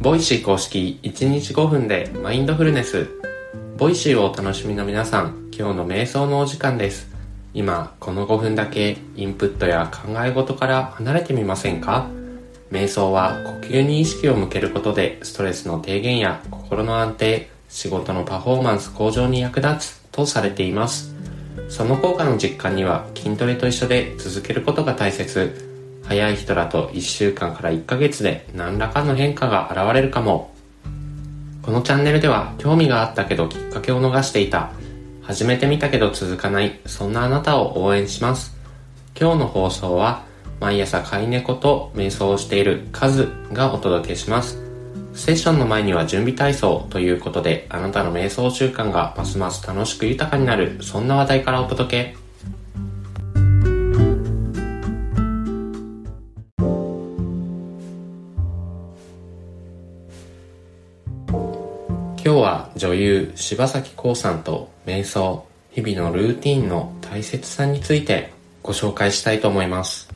Voicy 公式1日5分でマインドフルネス。 Voicy をお楽しみの皆さん、今日の瞑想のお時間です。今、この5分だけインプットや考え事から離れてみませんか？瞑想は呼吸に意識を向けることでストレスの低減や心の安定、仕事のパフォーマンス向上に役立つとされています。その効果の実感には筋トレと一緒で続けることが大切。早い人だと1週間から1ヶ月で何らかの変化が現れるかも。このチャンネルでは興味があったけどきっかけを逃していた。始めてみたけど続かない。そんなあなたを応援します。今日の放送は毎朝飼い猫と瞑想をしているカズがお届けします。セッションの前には準備体操ということであなたの瞑想習慣がますます楽しく豊かになるそんな話題からお届け。女優柴咲コウさんと瞑想日々のルーティンの大切さについてご紹介したいと思います。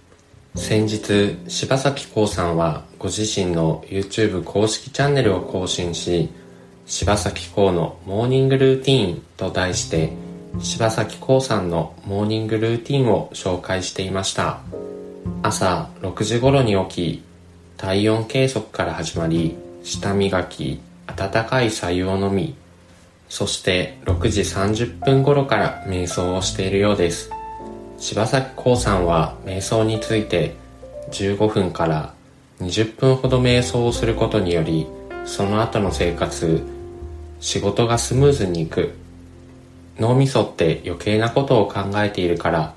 先日柴咲コウさんはご自身の YouTube 公式チャンネルを更新し柴咲コウのモーニングルーティーンと題して柴咲コウさんのモーニングルーティンを紹介していました。朝6時頃に起き体温計測から始まり舌磨き温かい白湯を飲みそして6時30分頃から瞑想をしているようです。柴咲コウさんは瞑想について15分から20分ほど瞑想をすることによりその後の生活仕事がスムーズにいく。脳みそって余計なことを考えているから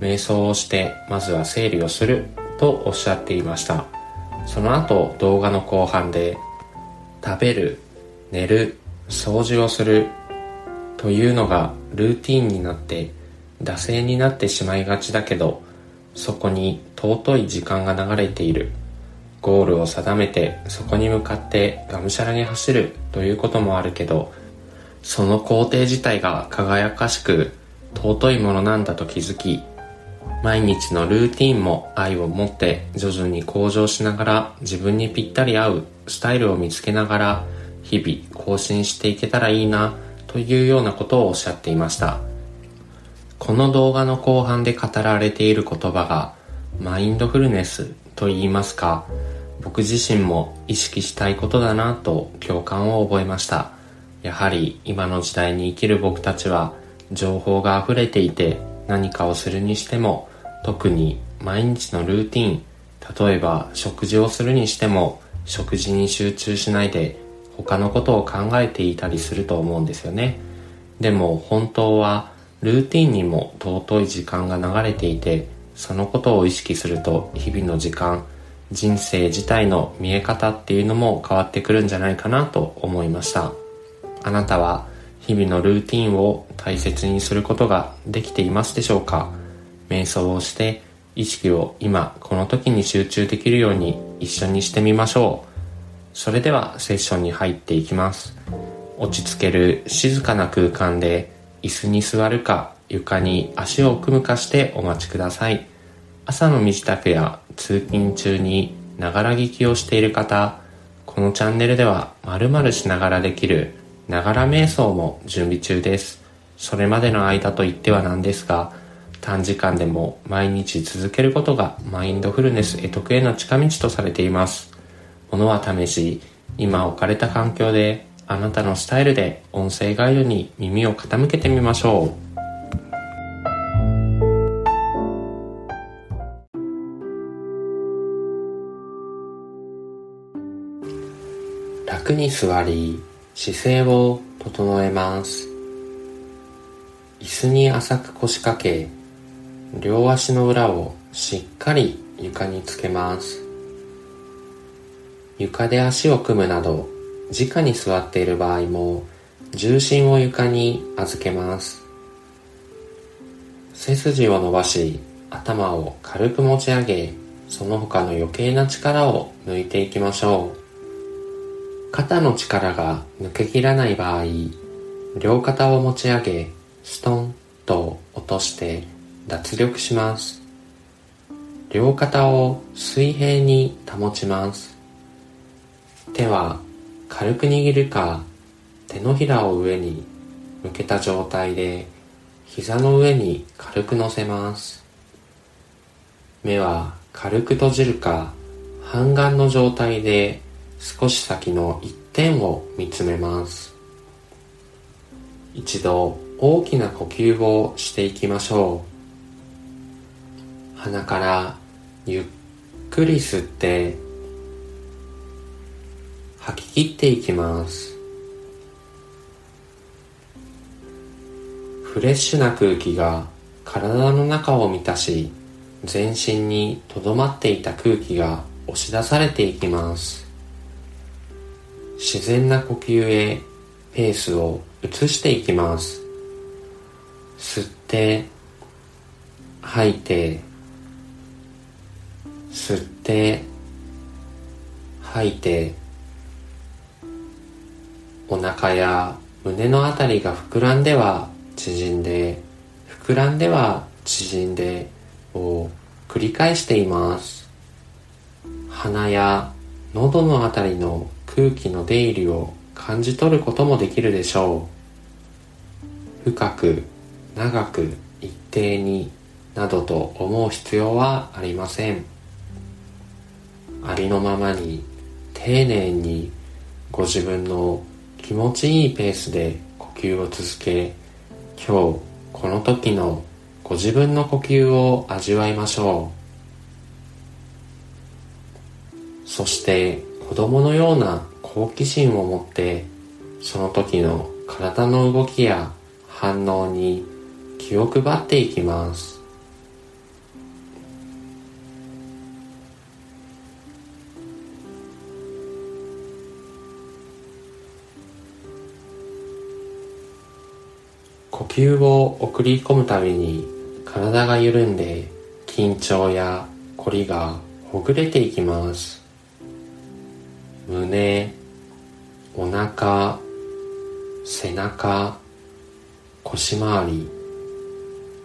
瞑想をしてまずは整理をするとおっしゃっていました。その後動画の後半で食べる寝る掃除をするというのがルーティンになって惰性になってしまいがちだけどそこに尊い時間が流れている。ゴールを定めてそこに向かってがむしゃらに走るということもあるけどその工程自体が輝かしく尊いものなんだと気づき毎日のルーティンも愛を持って徐々に向上しながら自分にぴったり合うスタイルを見つけながら日々更新していけたらいいなというようなことをおっしゃっていました。この動画の後半で語られている言葉がマインドフルネスと言いますか僕自身も意識したいことだなと共感を覚えました。やはり今の時代に生きる僕たちは情報が溢れていて何かをするにしても特に毎日のルーティン例えば食事をするにしても食事に集中しないで他のことを考えていたりすると思うんですよね。でも本当はルーティンにも尊い時間が流れていてそのことを意識すると日々の時間人生自体の見え方っていうのも変わってくるんじゃないかなと思いました。あなたは日々のルーティンを大切にすることができていますでしょうか？瞑想をして意識を今この時に集中できるように一緒にしてみましょう。それではセッションに入っていきます。落ち着ける静かな空間で椅子に座るか床に足を組むかしてお待ちください。朝の身支度や通勤中にながら聞きをしている方このチャンネルでは〇〇しながらできるながら瞑想も準備中です。それまでの間といってはなんですが短時間でも毎日続けることがマインドフルネス得得への近道とされています。ものは試し今置かれた環境であなたのスタイルで音声ガイドに耳を傾けてみましょう。楽に座り姿勢を整えます。椅子に浅く腰掛け両足の裏をしっかり床につけます。床で足を組むなど直に座っている場合も重心を床に預けます。背筋を伸ばし頭を軽く持ち上げその他の余計な力を抜いていきましょう。肩の力が抜けきらない場合両肩を持ち上げストンと落として脱力します。両肩を水平に保ちます。手は軽く握るか手のひらを上に向けた状態で膝の上に軽く乗せます。目は軽く閉じるか半眼の状態で少し先の一点を見つめます。一度大きな呼吸をしていきましょう。鼻からゆっくり吸って吐き切っていきます。フレッシュな空気が体の中を満たし全身にとどまっていた空気が押し出されていきます。自然な呼吸へペースを移していきます。吸って吐いて吸って吐いてお腹や胸のあたりが膨らんでは縮んで膨らんでは縮んでを繰り返しています。鼻や喉のあたりの空気の出入りを感じ取ることもできるでしょう。深く長く一定になどと思う必要はありません。ありのままに丁寧にご自分の気持ちいいペースで呼吸を続け今日この時のご自分の呼吸を味わいましょう。そして子供のような好奇心を持ってその時の体の動きや反応に気を配っていきます。呼吸を送り込むたびに体が緩んで緊張や凝りがほぐれていきます。胸お腹背中腰回り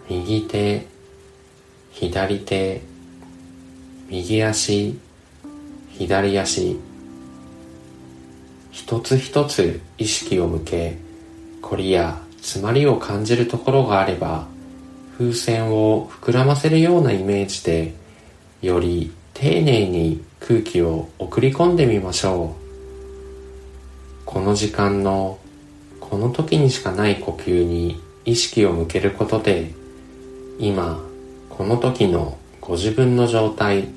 右手左手右足左足。一つ一つ意識を向け凝りや詰まりを感じるところがあれば風船を膨らませるようなイメージでより丁寧に空気を送り込んでみましょうこの時間のこの時にしかない呼吸に意識を向けることで今この時のご自分の状態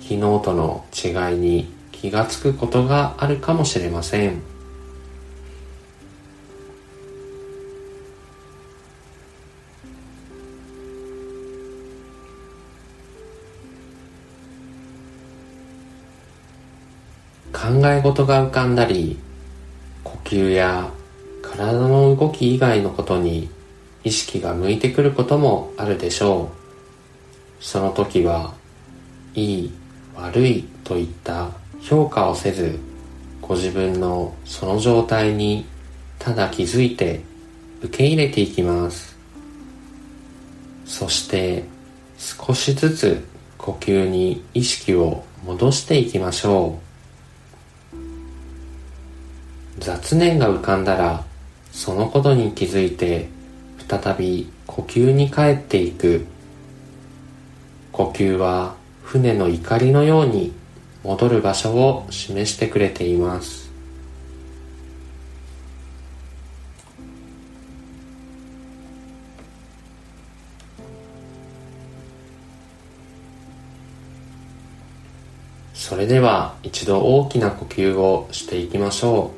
昨日との違いに気がつくことがあるかもしれません。考え事が浮かんだり呼吸や体の動き以外のことに意識が向いてくることもあるでしょう。その時はいい悪いといった評価をせずご自分のその状態にただ気づいて受け入れていきます。そして少しずつ呼吸に意識を戻していきましょう。雑念が浮かんだらそのことに気づいて再び呼吸に帰っていく。呼吸は船の怒りのように戻る場所を示してくれています。それでは一度大きな呼吸をしていきましょう。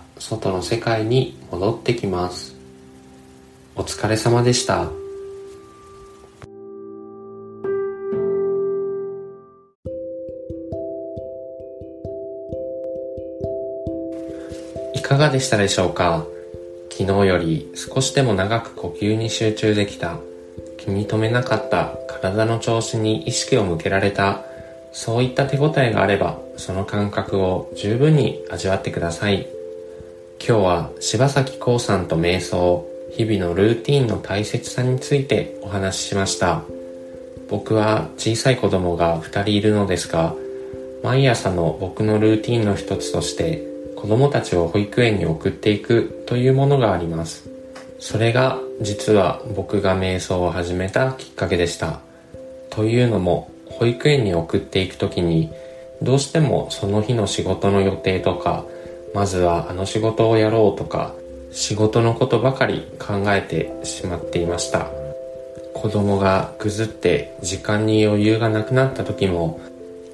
外の世界に戻ってきます。お疲れ様でした。いかがでしたでしょうか？昨日より少しでも長く呼吸に集中できた気に留めなかった体の調子に意識を向けられたそういった手応えがあればその感覚を十分に味わってください。今日は柴咲コウさんと瞑想日々のルーティンの大切さについてお話ししました。僕は小さい子供が2人いるのですが毎朝の僕のルーティンの一つとして子供たちを保育園に送っていくというものがあります。それが実は僕が瞑想を始めたきっかけでした。というのも保育園に送っていく時にどうしてもその日の仕事の予定とかまずはあの仕事をやろうとか仕事のことばかり考えてしまっていました。子供がぐずって時間に余裕がなくなった時も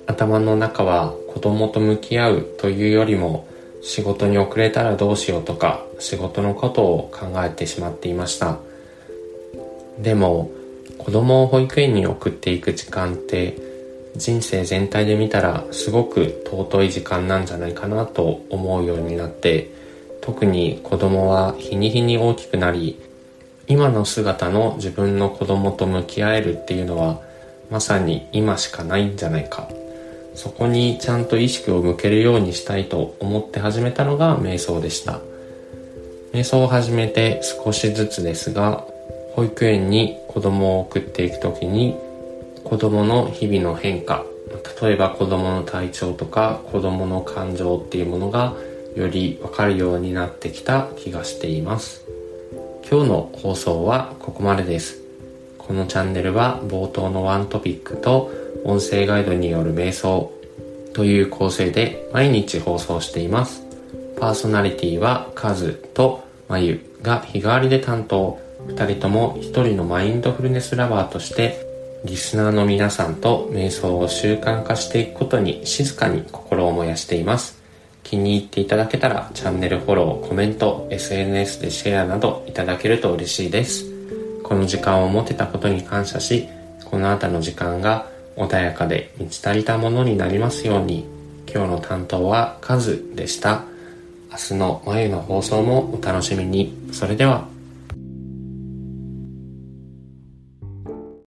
頭の中は子供と向き合うというよりも仕事に遅れたらどうしようとか仕事のことを考えてしまっていました。でも子供を保育園に送っていく時間って人生全体で見たらすごく尊い時間なんじゃないかなと思うようになって特に子供は日に日に大きくなり今の姿の自分の子供と向き合えるっていうのはまさに今しかないんじゃないか。そこにちゃんと意識を向けるようにしたいと思って始めたのが瞑想でした。瞑想を始めて少しずつですが保育園に子供を送っていく時に子供の日々の変化。例えば子供の体調とか子供の感情っていうものがよりわかるようになってきた気がしています。今日の放送はここまでです。このチャンネルは冒頭のワントピックと音声ガイドによる瞑想という構成で毎日放送しています。パーソナリティはカズとマユが日替わりで担当。2人とも1人のマインドフルネスラバーとしてリスナーの皆さんと瞑想を習慣化していくことに静かに心を燃やしています。気に入っていただけたらチャンネルフォロー、コメント、SNS でシェアなどいただけると嬉しいです。この時間を持てたことに感謝し、この後の時間が穏やかで満ち足りたものになりますように、今日の担当はカズでした。明日の眉の放送もお楽しみに。それでは。